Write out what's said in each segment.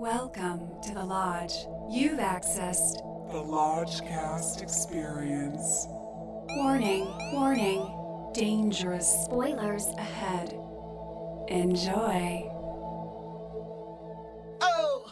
Welcome to the Lodge. You've accessed. The Lodgecast Experience. Warning, warning. Dangerous spoilers ahead. Enjoy. Oh!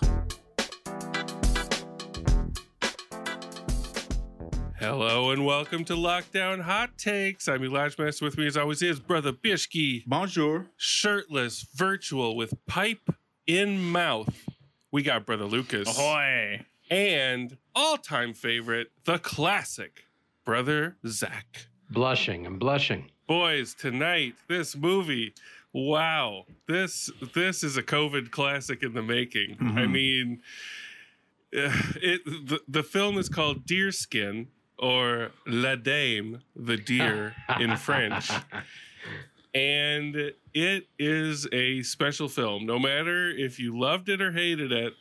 Hello and welcome to Lockdown Hot Takes. I'm Elijah Master. With me, as always, is Brother Bishki, Bonjour. shirtless, virtual, with pipe in mouth. We got Brother Lucas. Ahoy. And all time favorite, the classic, Brother Zach. Blushing. I'm blushing. Boys, tonight, this movie, wow. This this is a COVID classic in the making. I mean, uh, it the, the film is called Deerskin or Le Daim, the deer in French. And it is a special film. No matter if you loved it or hated it,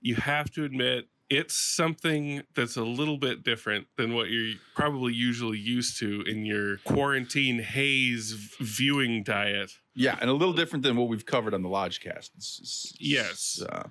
you have to admit it's something that's a little bit different than what you're probably usually used to in your quarantine haze viewing diet. Yeah, and a little different than what we've covered on the Lodgecast. It's, it's- it's, Yes. uh,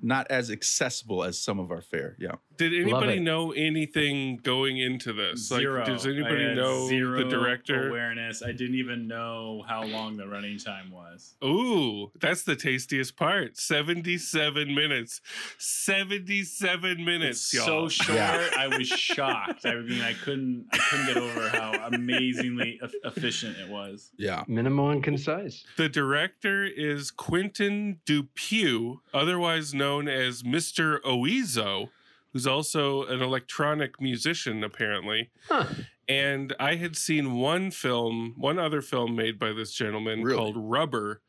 not as accessible as some of our fare. Yeah. Did anybody know anything going into this? Zero. Like, does I anybody had know zero the director? Awareness. I didn't even know how long the running time was. Ooh, that's the tastiest part. 77 minutes. 77 minutes, It's y'all. so short. I was shocked. I mean, I couldn't. I couldn't get over how amazingly e- efficient it was. Yeah. Minimal and concise. The director is Quentin Dupieux, otherwise known as Mr. Oizo, who's also an electronic musician, apparently. Huh. And I had seen one film, one other film made by this gentleman Really? called Rubber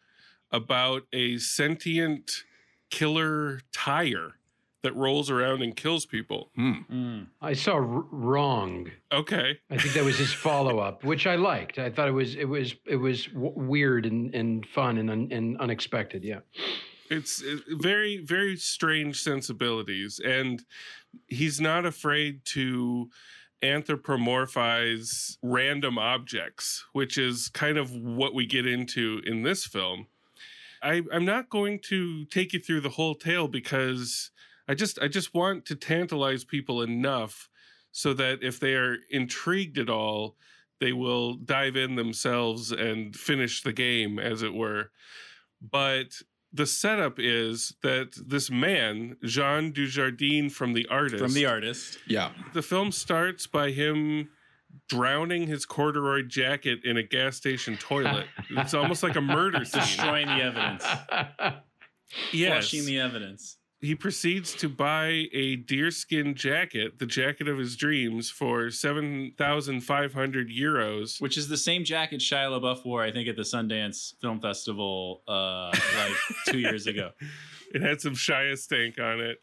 about a sentient killer tire that rolls around and kills people. Hmm. Hmm. I saw R- Wrong. Okay. I think that was his follow up, which I liked. I thought it was it was it was w- weird and, and fun and, un- and unexpected. Yeah. It's uh, very very strange sensibilities and he's not afraid to anthropomorphize random objects which is kind of what we get into in this film. I, i'm not going to take you through the whole tale because i just i just want to tantalize people enough so that if they are intrigued at all they will dive in themselves and finish the game as it were. But the setup is that this man, Jean Dujardin from The Artist, From the artist. Yeah. the film starts by him drowning his corduroy jacket in a gas station toilet. it's almost like a murder scene. Destroying the evidence. Yes. Flushing the evidence. He proceeds to buy a deerskin jacket, the jacket of his dreams, for 7,500 euros. Which is the same jacket Shia LaBeouf wore, I think, at the Sundance Film Festival uh, like two years ago. It had some Shia stank on it.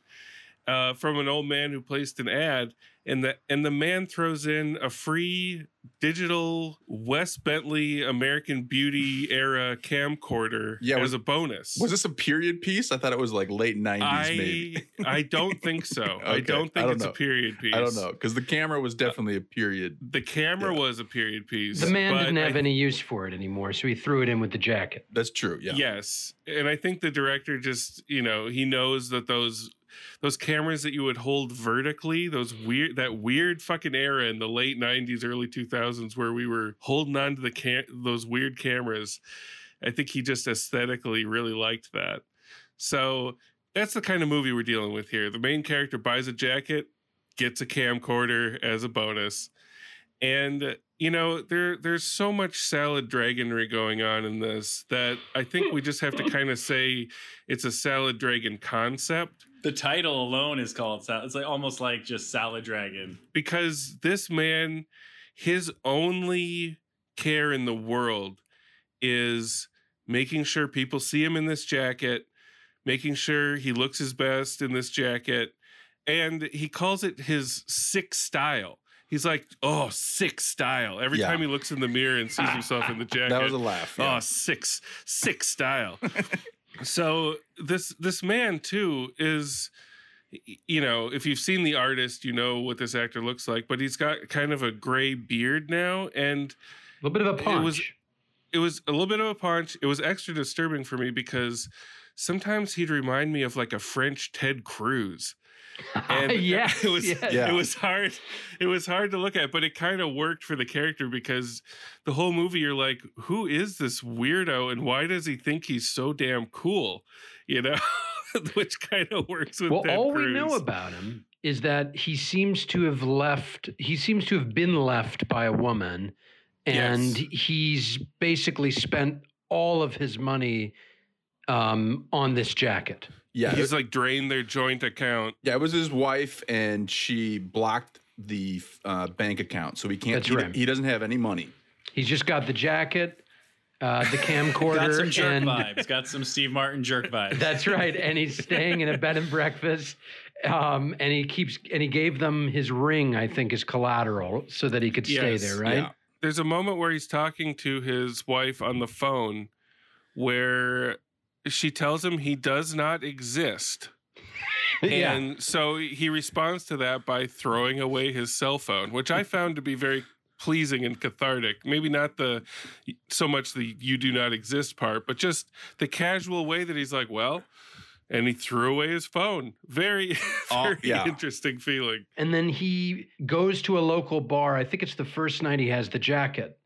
Uh, from an old man who placed an ad, and the and the man throws in a free digital Wes Bentley American Beauty era camcorder Yeah, as was- a bonus. Was this a period piece? I thought it was like late 90s, maybe. I I don't think so. I don't think I don't it's know. a period piece. I don't know. Because the camera was uh, definitely a period. The camera Yeah. was a period piece. the man but didn't have I- any use for it anymore, so he threw it in with the jacket. That's true. Yeah. Yes, and I think the director just you know he knows that those those cameras that you would hold vertically, those weird that weird fucking era in the late '90s, early 2000s where we were holding on to the cam- those weird cameras. I think he just aesthetically really liked that. So that's the kind of movie we're dealing with here. The main character buys a jacket, gets a camcorder as a bonus. And you know, there there's so much salad dragonry going on in this that I think we just have to kind of say it's a salad dragon concept The title alone is called Sal- It's like almost like just Salad Dragon. because this man his only care in the world is making sure people see him in this jacket, making sure he looks his best in this jacket, and he calls it his sick style. He's like, "Oh, sick style." Every Yeah. time he looks in the mirror and sees himself in the jacket, That was a laugh. Oh, yeah. Oh, six, six style. so this this man too is, you know, if you've seen the artist, you know what this actor looks like. But he's got kind of a gray beard now, and A little bit of a It punch. was- it was a little bit of a punch. It was extra disturbing for me because sometimes he'd remind me of like a French Ted Cruz. And yes, it was yes. Yeah. it was hard it was hard to look at, but it kind of worked for the character because the whole movie you're like, who is this weirdo and why does he think he's so damn cool? You know? Which kind of works with well, Ted all Cruz. we know about him is that he seems to have left. He seems to have been left by a woman, and Yes. he's basically spent all of his money um, on this jacket. Yeah, He's like drained their joint account. yeah. It was his wife, and she blocked the uh, bank account, so he can't. That's he, right. he doesn't have any money. He's just got the jacket, uh, the camcorder, Got some jerk and vibes. Got some Steve Martin jerk vibes. That's right. And he's staying in a bed and breakfast. Um, and he keeps and he gave them his ring, I think, as collateral so that he could stay Yes, there, right? Yeah. There's a moment where he's talking to his wife on the phone where she tells him he does not exist. Yeah. And so he responds to that by throwing away his cell phone, which I found to be very pleasing and cathartic. Maybe not the so much the you do not exist part, but just the casual way that he's like, well, and he threw away his phone. Very, Oh, very yeah. interesting feeling. And then he goes to a local bar. I think it's the first night he has the jacket.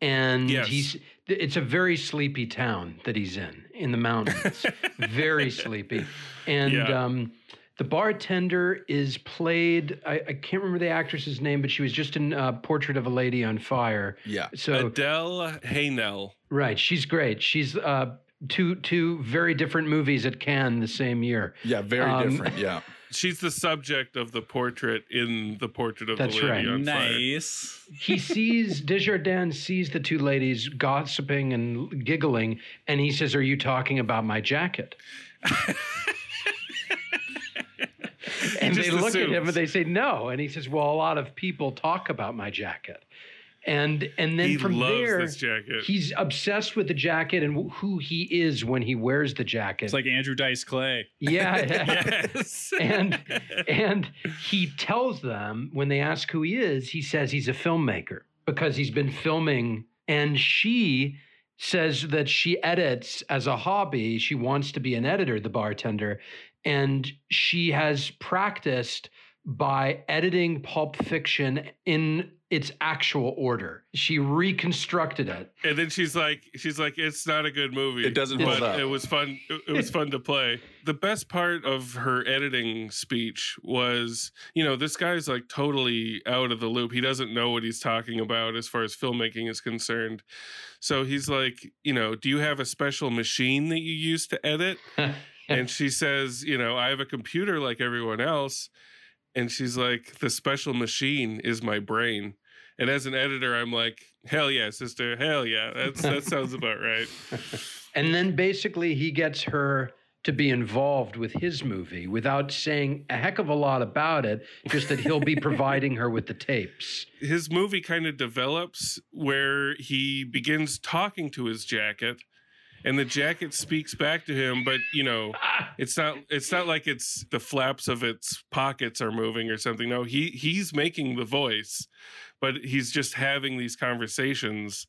And Yes. he's it's a very sleepy town that he's in in the mountains. very sleepy. And Yeah. um the bartender is played I, I can't remember the actress's name, but she was just in uh, Portrait of a Lady on Fire. Yeah. So Adele Haenel. Right, she's great. She's uh, two two very different movies at Cannes the same year. Yeah. Very Um, different. Yeah. She's the subject of the portrait in the portrait of That's the lady right. on fire. nice. He sees Desjardins sees the two ladies gossiping and giggling, and he says, "Are you talking about my jacket?" and they just look at him and they say, "No," and he says, "Well, a lot of people talk about my jacket." And and then he from loves there, this jacket. he's obsessed with the jacket and who he is when he wears the jacket. It's like Andrew Dice Clay. yeah. yes. and and he tells them when they ask who he is, he says he's a filmmaker because he's been filming. And she says that she edits as a hobby. She wants to be an editor, the bartender, and she has practiced by editing Pulp Fiction in its actual order. She reconstructed it. and then she's like, she's like, it's not a good movie. It doesn't hold but up. It was fun. It it was fun to play. The best part of her editing speech was, you know, this guy's like totally out of the loop. He doesn't know what he's talking about as far as filmmaking is concerned. So he's like, you know, do you have a special machine that you use to edit? and she says, you know, I have a computer like everyone else. And she's like, the special machine is my brain. And as an editor, I'm like, hell yeah, sister, hell yeah. That's that sounds about right. And then basically he gets her to be involved with his movie without saying a heck of a lot about it, just that he'll be providing her with the tapes. His movie kind of develops where he begins talking to his jacket and the jacket speaks back to him but you know it's not it's not like it's the flaps of its pockets are moving or something. No he he's making the voice but he's just having these conversations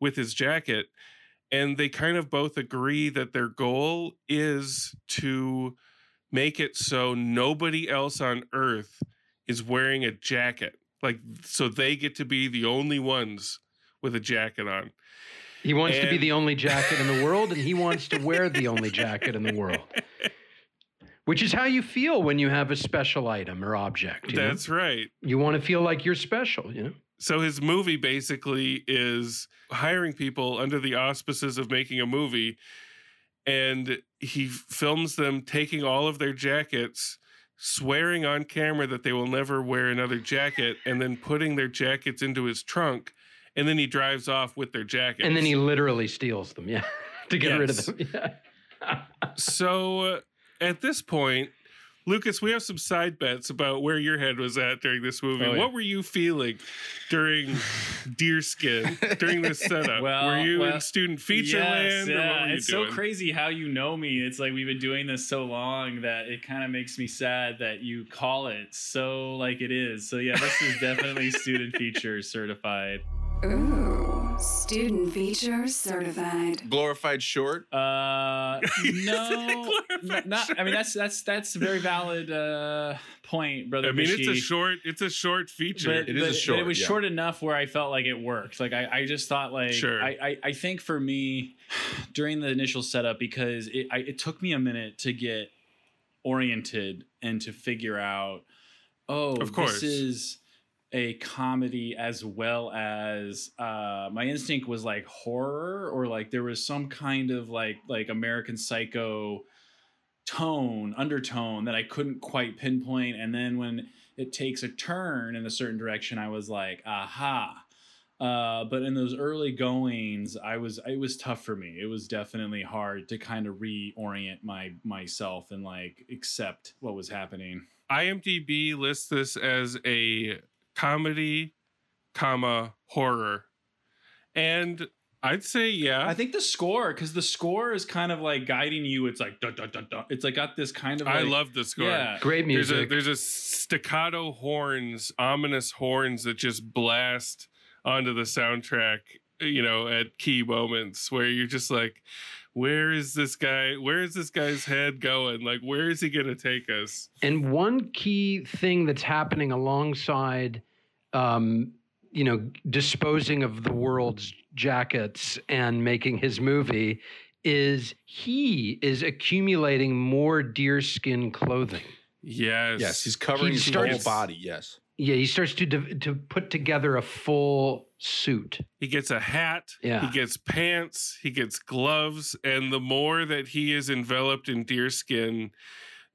with his jacket. And they kind of both agree that their goal is to make it so nobody else on earth is wearing a jacket. Like so they get to be the only ones with a jacket on He wants to be the only jacket in the world, and he wants to wear the only jacket in the world. Which is how you feel when you have a special item or object. You, know? that's right you want to feel like you're special, you know? so his movie basically is hiring people under the auspices of making a movie and he films them taking all of their jackets swearing on camera that they will never wear another jacket and then putting their jackets into his trunk and then he drives off with their jackets And then he literally steals them, yeah, to get rid of them. Yeah. so uh, at this point lucas we have some side bets about where your head was at during this movie Oh, yeah. what were you feeling during deerskin during this setup Well, were you in student feature Yes, land yeah. It's doing so crazy how you know me. It's like we've been doing this so long that it kind of makes me sad that you call it so like it is. So yeah, this is definitely student feature certified. Ooh. Student feature certified. Glorified short. Uh, no, Glorified n- not. I mean, that's that's that's a very valid uh, point, brother. I mean, it's a short. It's a short feature. But, It is a but- but short, it was yeah. short enough where I felt like it worked. Like I, I just thought like Sure. I, I, I think for me during the initial setup because it I, it took me a minute to get oriented and to figure out oh Of course. this is a comedy as well as uh my instinct was like horror or like there was some kind of like like American Psycho tone undertone that I couldn't quite pinpoint. And then when it takes a turn in a certain direction I was like aha. Uh, but in those early goings I was it was tough for me. It was definitely hard to kind of reorient my myself and like accept what was happening. IMDb lists this as a comedy, comma horror, and I'd say yeah. I think the score, because the score is kind of like guiding you. It's like dun, dun, dun, dun. It's like got this kind of. I love the score. Yeah, Great There's a music. there's a staccato horns, ominous horns that just blast onto the soundtrack. You know, at key moments where you're just like, where is this guy? Where is this guy's head going? Like, where is he gonna take us? And one key thing that's happening alongside, um, you know, disposing of the world's jackets and making his movie is he is accumulating more deerskin clothing. Yes. Yes, he's covering He his starts- whole body. Yes. Yeah, he starts to to put together a full suit. He gets a hat. Yeah. He gets pants. He gets gloves. And the more that he is enveloped in deerskin,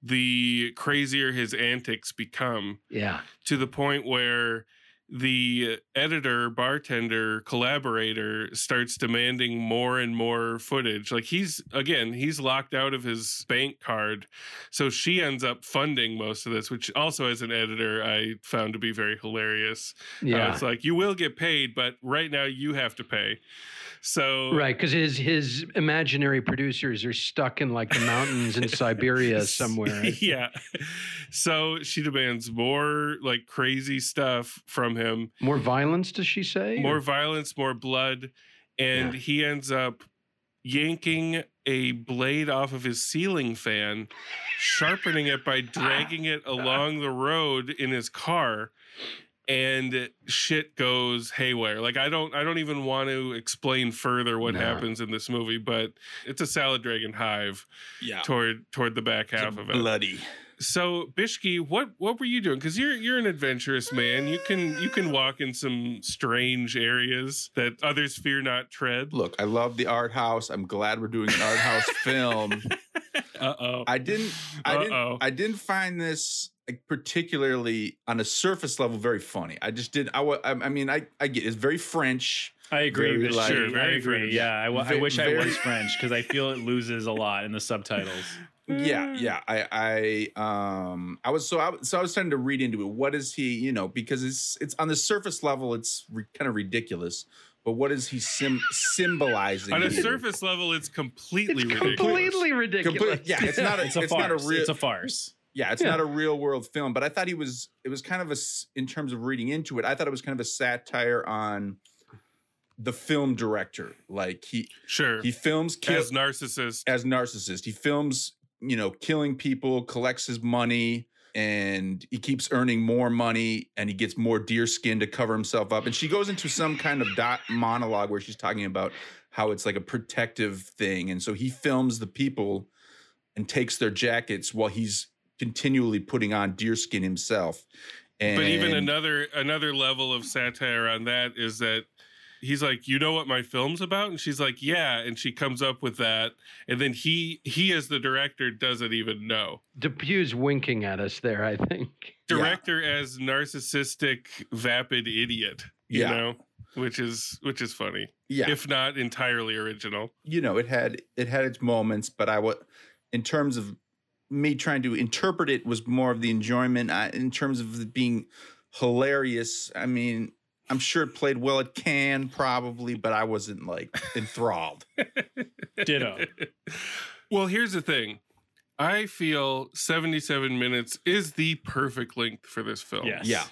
the crazier his antics become Yeah, to the point where the editor, bartender, collaborator starts demanding more and more footage. Like he's, again, he's locked out of his bank card. So she ends up funding most of this, which also as an editor, I found to be very hilarious. Uh, yeah. it's like, you will get paid, but right now you have to pay. So Right, because his his imaginary producers are stuck in like the mountains in Siberia somewhere. yeah. So she demands more like crazy stuff from him, More violence, does she say? more violence, more blood, and Yeah. he ends up yanking a blade off of his ceiling fan, sharpening it by dragging it along the road in his car. And shit goes haywire. Like I don't, I don't even want to explain further what No. happens in this movie, but it's a salad dragon hive Yeah. toward toward the back half of it. Bloody. So Bishki, what what were you doing? Because you're you're an adventurous man. You can you can walk in some strange areas that others fear not tread. Look, I love the art house. I'm glad we're doing an art house film. Uh oh. I didn't. I Uh-oh. didn't. I didn't find this like, particularly on a surface level very funny. I just did. I. wa- I, I mean, I. I get it's very French. I agree. Very Bishi. like- Sure, I very agree. French. Yeah, I, w- I Ve- wish I was French because I feel it loses a lot in the subtitles. Yeah, yeah. I. I. Um. I was so. I, so I was trying to read into it. What is he? You know, because it's. It's on the surface level. It's re, kind of ridiculous. But what is he sim, symbolizing? On a here? surface level, it's completely it's ridiculous. completely ridiculous. Complete- yeah, it's not a. It's a it's not a real. it's a farce. Yeah, it's Yeah. not a real world film, but I thought he was. It was kind of a in terms of reading into it, I thought it was kind of a satire on the film director. Like he Sure. he films kill, As narcissist. as narcissist. He films, you know, killing people, collects his money, and he keeps earning more money, and he gets more deer skin to cover himself up. And she goes into some kind of dot monologue where she's talking about how it's like a protective thing, and so he films the people and takes their jackets while he's continually putting on deer skin himself. And But even another another level of satire on that is that he's like, "You know what my film's about?" And she's like, "Yeah." And she comes up with that, and then he he as the director doesn't even know. Dupieux's winking at us there, I think. Yeah. Director as narcissistic, vapid idiot. You Yeah. know, which is which is funny, yeah, if not entirely original. you know, it had it had its moments, but I would, in terms of me trying to interpret it, was more of the enjoyment. I, in terms of it being hilarious, I mean, I'm sure it played well at Cannes, probably, but I wasn't like enthralled. Ditto. well, here's the thing. I feel 77 minutes is the perfect length for this film. Yes. Yeah.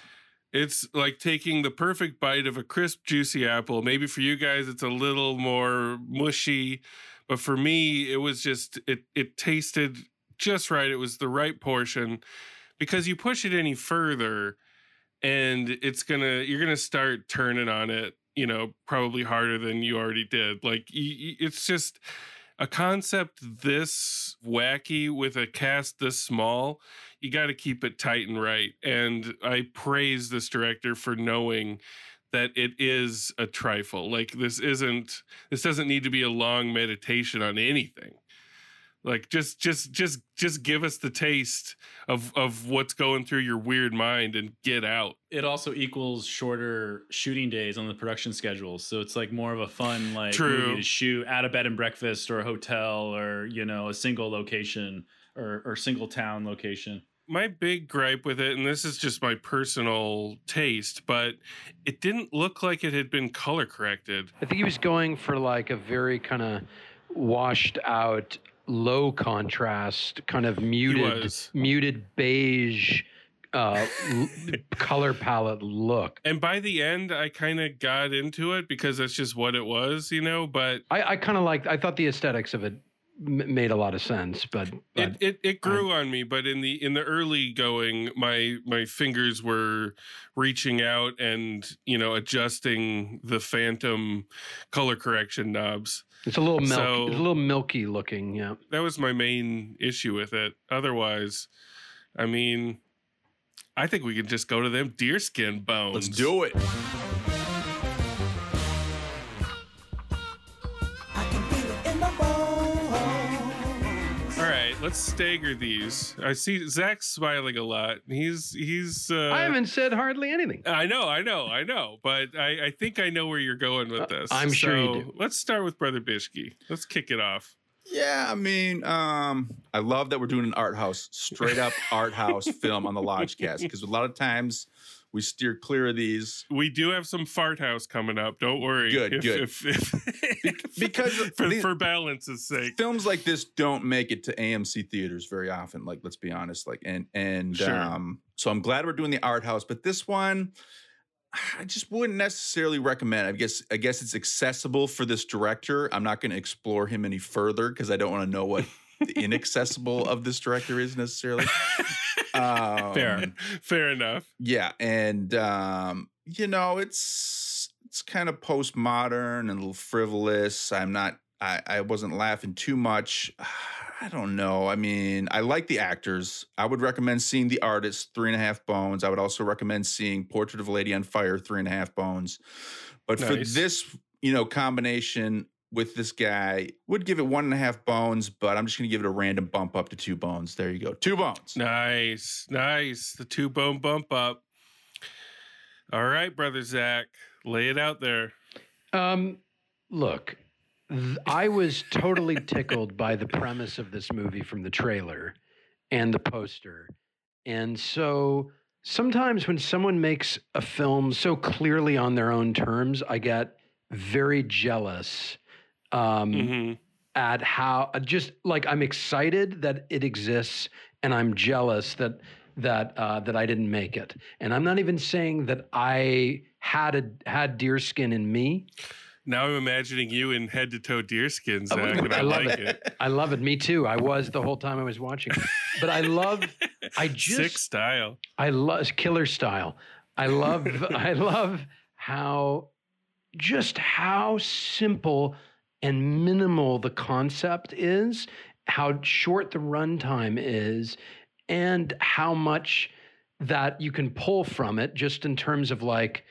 It's like taking the perfect bite of a crisp, juicy apple. Maybe for you guys, it's a little more mushy, but for me, it was just it. It tasted just right. It was the right portion because you push it any further, and it's gonna you're gonna start turning on it. You know, probably harder than you already did. Like it's just a concept this wacky with a cast this small you got to keep it tight and right. And I praise this director for knowing that it is a trifle. Like this isn't this doesn't need to be a long meditation on anything. Like just just just just give us the taste of of what's going through your weird mind and get out. It also equals shorter shooting days on the production schedule, so it's like more of a fun like True. movie to shoot at a bed and breakfast or a hotel or you know a single location or or single town location. my big gripe with it, and this is just my personal taste, but it didn't look like it had been color corrected. I think he was going for like a very kind of washed out, low contrast, kind of muted, muted beige uh, color palette look. And by the end, I kind of got into it because that's just what it was, you know. But I, I kind of liked. I thought the aesthetics of it m- made a lot of sense, but, but it, it it grew on me. But in the in the early going, my my fingers were reaching out and you know adjusting the phantom color correction knobs. It's a little milk. so- it's a little milky looking. Yeah. That was my main issue with it. Otherwise, I mean, I think we could just go to them deerskin bones. Let's do it. Let's stagger these. I see Zach's smiling a lot. He's he's. Uh, I haven't said hardly anything. I know, I know, I know, but I, I think I know where you're going with Uh, this. I'm sure you do. Let's start with Brother Bishki. Let's kick it off. Yeah, I mean, um, I love that we're doing an art house, straight up art house film on the Lodgecast because a lot of times we steer clear of these. We do have some fart house coming up. Don't worry. Good, If- good. if- if- because for, for balance's sake. Films like this don't make it to AMC theaters very often. Like, let's be honest. Like, and and Sure. um, so I'm glad we're doing the art house, but this one. I just wouldn't necessarily recommend. I guess I guess it's accessible for this director. I'm not going to explore him any further because I don't want to know what the inaccessible of this director is necessarily. Um, Fair. Fair enough. Yeah, and um, you know, it's it's kind of postmodern and a little frivolous. I'm not I, I wasn't laughing too much. I don't know. I mean, I like the actors. I would recommend seeing The Artist, Three and a Half Bones. I would also recommend seeing Portrait of a Lady on Fire, Three and a Half Bones. But for this, you know, combination with this guy, would give it one and a half bones, but I'm just gonna give it a random bump up to two bones. There you go. Two bones. Nice, nice. The two bone bump up. All right, brother Zach, lay it out there. Um, look, th- I was totally tickled by the premise of this movie from the trailer and the poster. And so sometimes when someone makes a film so clearly on their own terms, I get very jealous um, hmm at how just like I'm excited that it exists and I'm jealous that that uh, that I didn't make it. And I'm not even saying that I had a had deerskin in me. Now I'm imagining you in head to toe deerskin, Oh, Zach, and I, I love like it. I love it. Me too. I was the whole time I was watching. it. But I love I just Sick style. I love killer style. I love I love how just how simple and minimal the concept is, how short the runtime is, and how much that you can pull from it just in terms of like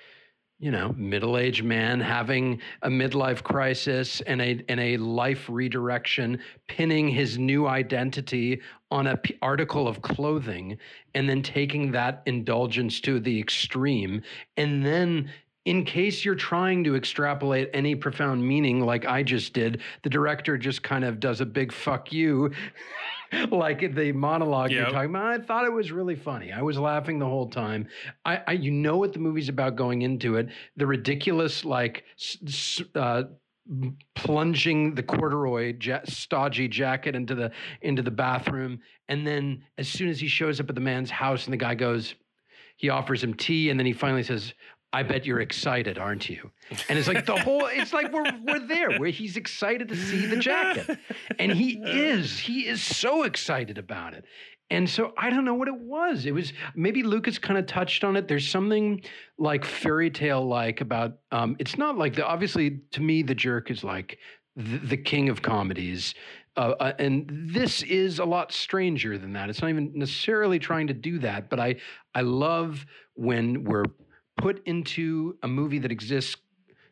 you know middle-aged man having a midlife crisis and a and a life redirection pinning his new identity on a article of clothing and then taking that indulgence to the extreme and then in case you're trying to extrapolate any profound meaning like I just did the director just kind of does a big fuck you like the monologue you're talking about I thought it was really funny. I was laughing the whole time. I, I you know what the movie's about going into it. The ridiculous like uh, plunging the corduroy ja- stodgy jacket into the into the bathroom. And then as soon as he shows up at the man's house and the guy goes he offers him tea, and then he finally says, I bet you're excited, aren't you? And it's like the whole, it's like we're we're there where he's excited to see the jacket. And he is. He is so excited about it. And so I don't know what it was. It was maybe Lucas kind of touched on it. There's something like fairy tale like about um, it's not like the obviously to me the jerk is like the, the king of comedies. Uh, uh, and this is a lot stranger than that. It's not even necessarily trying to do that, but I I love when we're put into a movie that exists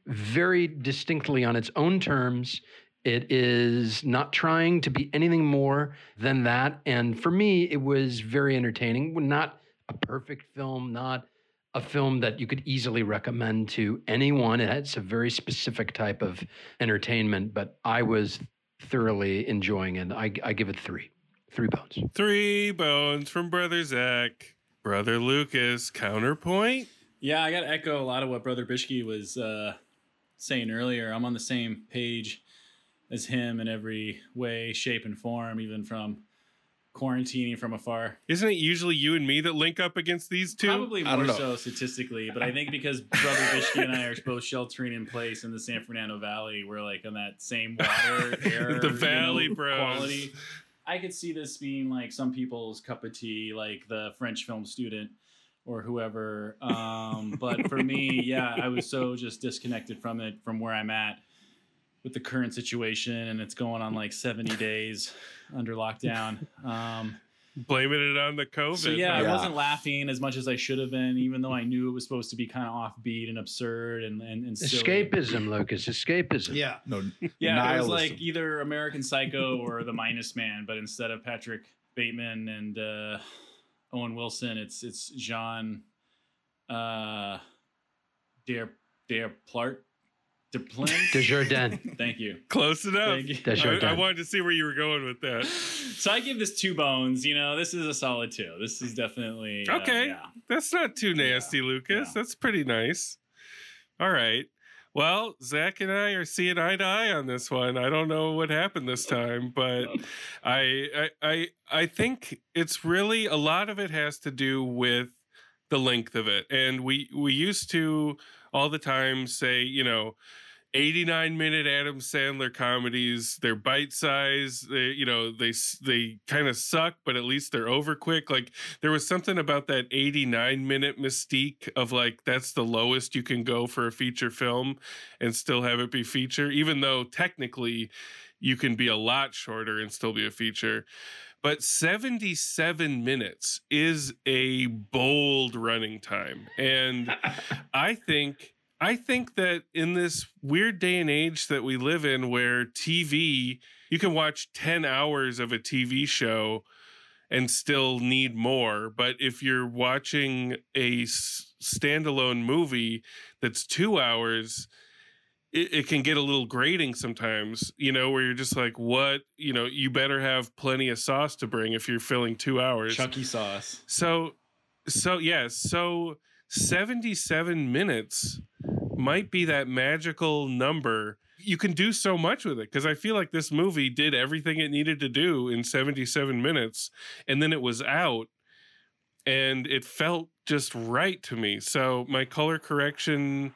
very distinctly on its own terms. It is not trying to be anything more than that. And for me, it was very entertaining. Not a perfect film, not a film that you could easily recommend to anyone. It's a very specific type of entertainment, but I was thoroughly enjoying it. I, I give it three, three bones. Three bones from brother Zach, brother Lucas. Counterpoint. Yeah, I got to echo a lot of what Brother Bishke was uh, saying earlier. I'm on the same page as him in every way, shape, and form, even from quarantining from afar. Isn't it usually you and me that link up against these two? Probably I don't more know. so statistically, but I think because Brother Bishke and I are both sheltering in place in the San Fernando Valley, we're like on that same water, air, The you know, Valley Bros. quality. I could see this being like some people's cup of tea, like the French film student or whoever. Um, but for me, yeah, I was so just disconnected from it, from where I'm at with the current situation, and it's going on like 70 days under lockdown. Um, Blaming it on the COVID. so yeah, I wasn't laughing as much as I should have been, even though I knew it was supposed to be kind of offbeat and absurd and and, and silly. Escapism, Lucas, escapism. Yeah. No, Yeah, it was like either American Psycho or The Minus Man, but instead of Patrick Bateman and uh, Owen Wilson, it's it's Jean uh, Dare Dare Plart Deplin. Desjardins. Thank you. Close enough. Thank you. I, Desjardins. I wanted to see where you were going with that. So I give this two bones. You know, this is a solid two. This is definitely uh, Okay. yeah. That's not too nasty, Lucas. yeah. That's pretty nice. All right. Well, Zach and I are seeing eye to eye on this one. I don't know what happened this time, but I, I I I think it's really a lot of it has to do with the length of it. And we we used to all the time say, you know, 89 minute Adam Sandler comedies, they're bite size, they you know, they they kind of suck, but at least they're over quick. Like there was something about that 89 minute mystique of like that's the lowest you can go for a feature film and still have it be feature even though technically you can be a lot shorter and still be a feature. But 77 minutes is a bold running time. And i think i think that in this weird day and age that we live in where tv you can watch 10 hours of a tv show and still need more but if you're watching a s- standalone movie that's 2 hours it, it can get a little grating sometimes, you know, where you're just like, what, you know, you better have plenty of sauce to bring if you're filling two hours. Chunky sauce. So, so yeah, so 77 minutes might be that magical number. You can do so much with it because I feel like this movie did everything it needed to do in 77 minutes and then it was out and it felt just right to me. So, my color correction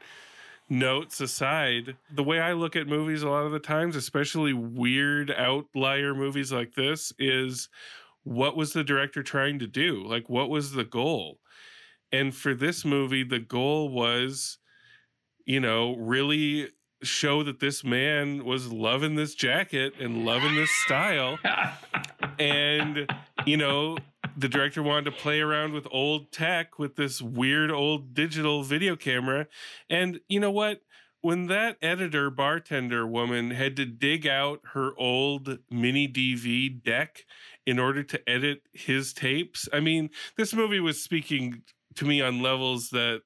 notes aside, the way I look at movies a lot of the times, especially weird outlier movies like this, is what was the director trying to do? Like, what was the goal? And for this movie, the goal was, you know, really show that this man was loving this jacket and loving this style. and, you know, the director wanted to play around with old tech with this weird old digital video camera. And you know what? When that editor bartender woman had to dig out her old mini DV deck in order to edit his tapes, I mean, this movie was speaking to me on levels that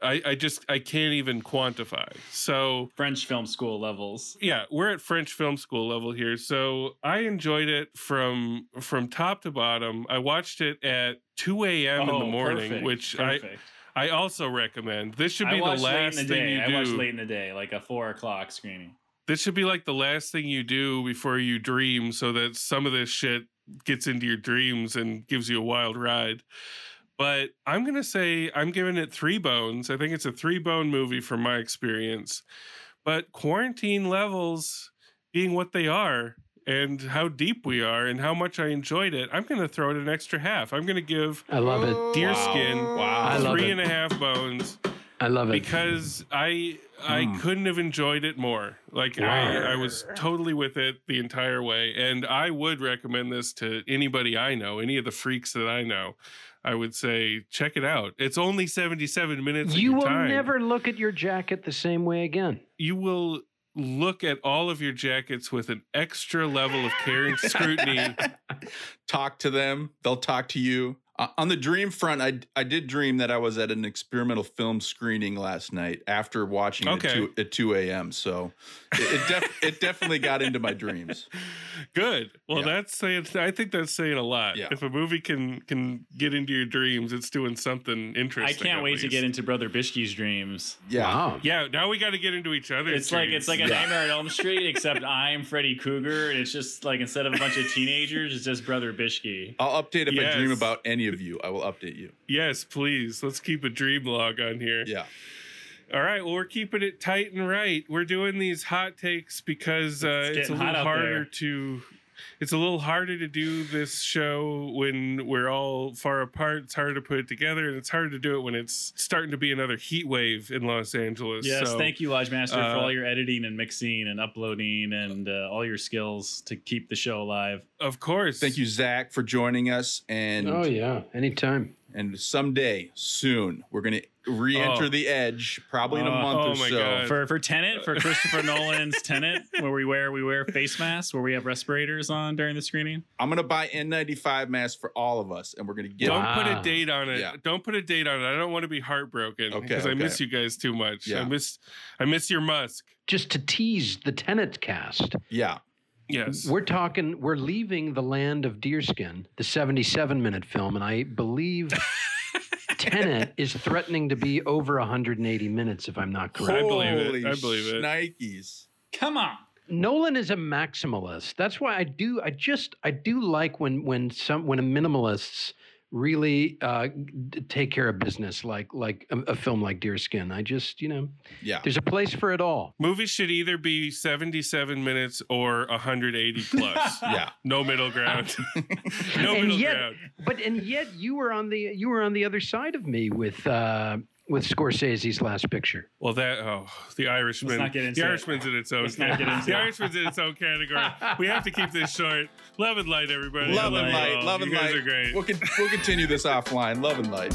I, I just I can't even quantify. So French film school levels. yeah, we're at French film school level here. So I enjoyed it from from top to bottom. I watched it at 2 a.m. in the Oh, morning, perfect, which perfect. I I also recommend. This should be the watched late in last the thing day. you I watched late in the day, like a four o'clock screening. This should be like the last thing you do before you dream, so that some of this shit gets into your dreams and gives you a wild ride. But I'm gonna say I'm giving it three bones. I think it's a three bone movie from my experience. But quarantine levels being what they are, and how deep we are, and how much I enjoyed it, I'm gonna throw it an extra half. I'm gonna give I love it. Deer Wow. skin Wow. I love it. and a half bones I love it. because I I Hmm. couldn't have enjoyed it more. Like I, I was totally with it the entire way, and I would recommend this to anybody I know, any of the freaks that I know. I would say check it out. It's only seventy seven minutes. of you your will time. never look at your jacket the same way again. You will look at all of your jackets with an extra level of care and scrutiny. talk to them. They'll talk to you. Uh, on the dream front, I I did dream that I was at an experimental film screening last night after watching it Okay. at two, at 2 a.m. So it it, def- it definitely got into my dreams. Good. Well, Yeah. that's saying. I think that's saying a lot. Yeah. If a movie can can get into your dreams, it's doing something interesting. I can't at wait to get into Brother Bishke's dreams. Yeah. Wow. Yeah, now we got to get into each other. It's like it's like a Yeah. Nightmare on Elm Street, except I'm Freddy Krueger, and it's just like instead of a bunch of teenagers, it's just Brother Bishke. I'll update if I dream about any of you. I will update you. yes, please. Let's keep a dream log on here. Yeah. All right. Well, we're keeping it tight and right. We're doing these hot takes because uh, It's it's, a little harder there. to. It's a little harder to do this show when we're all far apart. It's hard to put it together, and it's hard to do it when it's starting to be another heat wave in Los Angeles. Yes, So, thank you, Lodge Master, uh, for all your editing and mixing and uploading and uh, all your skills to keep the show alive. Of course. Thank you, Zach, for joining us. And Oh yeah. Anytime. And someday, soon, we're gonna re-enter Oh. the edge, probably in a Oh. month Oh or my so. God. For for Tenet, for Christopher Nolan's Tenet, where we wear we wear face masks, where we have respirators on during the screening. I'm gonna buy N95 masks for all of us, and we're gonna get Don't put Wow. a date on it. Yeah. Don't put a date on it. I don't want to be heartbroken Okay, because I miss you guys too much. Yeah. I miss I miss your musk. Just to tease the Tenet cast, yeah. Yes. we're talking. We're leaving the land of deerskin, the 77 minute film, and I believe Tenet is threatening to be over 180 minutes, if I'm not correct. I believe it. I believe it. Nikes. Come on. Nolan is a maximalist. That's why I do. I just I do like when when some when a minimalists really uh, take care of business, like like a, a film like Deerskin. I just you know Yeah. there's a place for it all. Movies should either be 77 minutes or 180 plus. Yeah. No middle ground. no And middle yet- ground. But and yet you were on the you were on the other side of me with uh, with Scorsese's last picture. Well, that oh, the Irishman. not get into the it. Irishman's in its own. Let's not get into the it. Irishman's in its own category. We have to keep this short. Love and light, everybody. Love and you light. all. Love and you guys light. are great. We'll, con- we'll continue this offline. Love and light.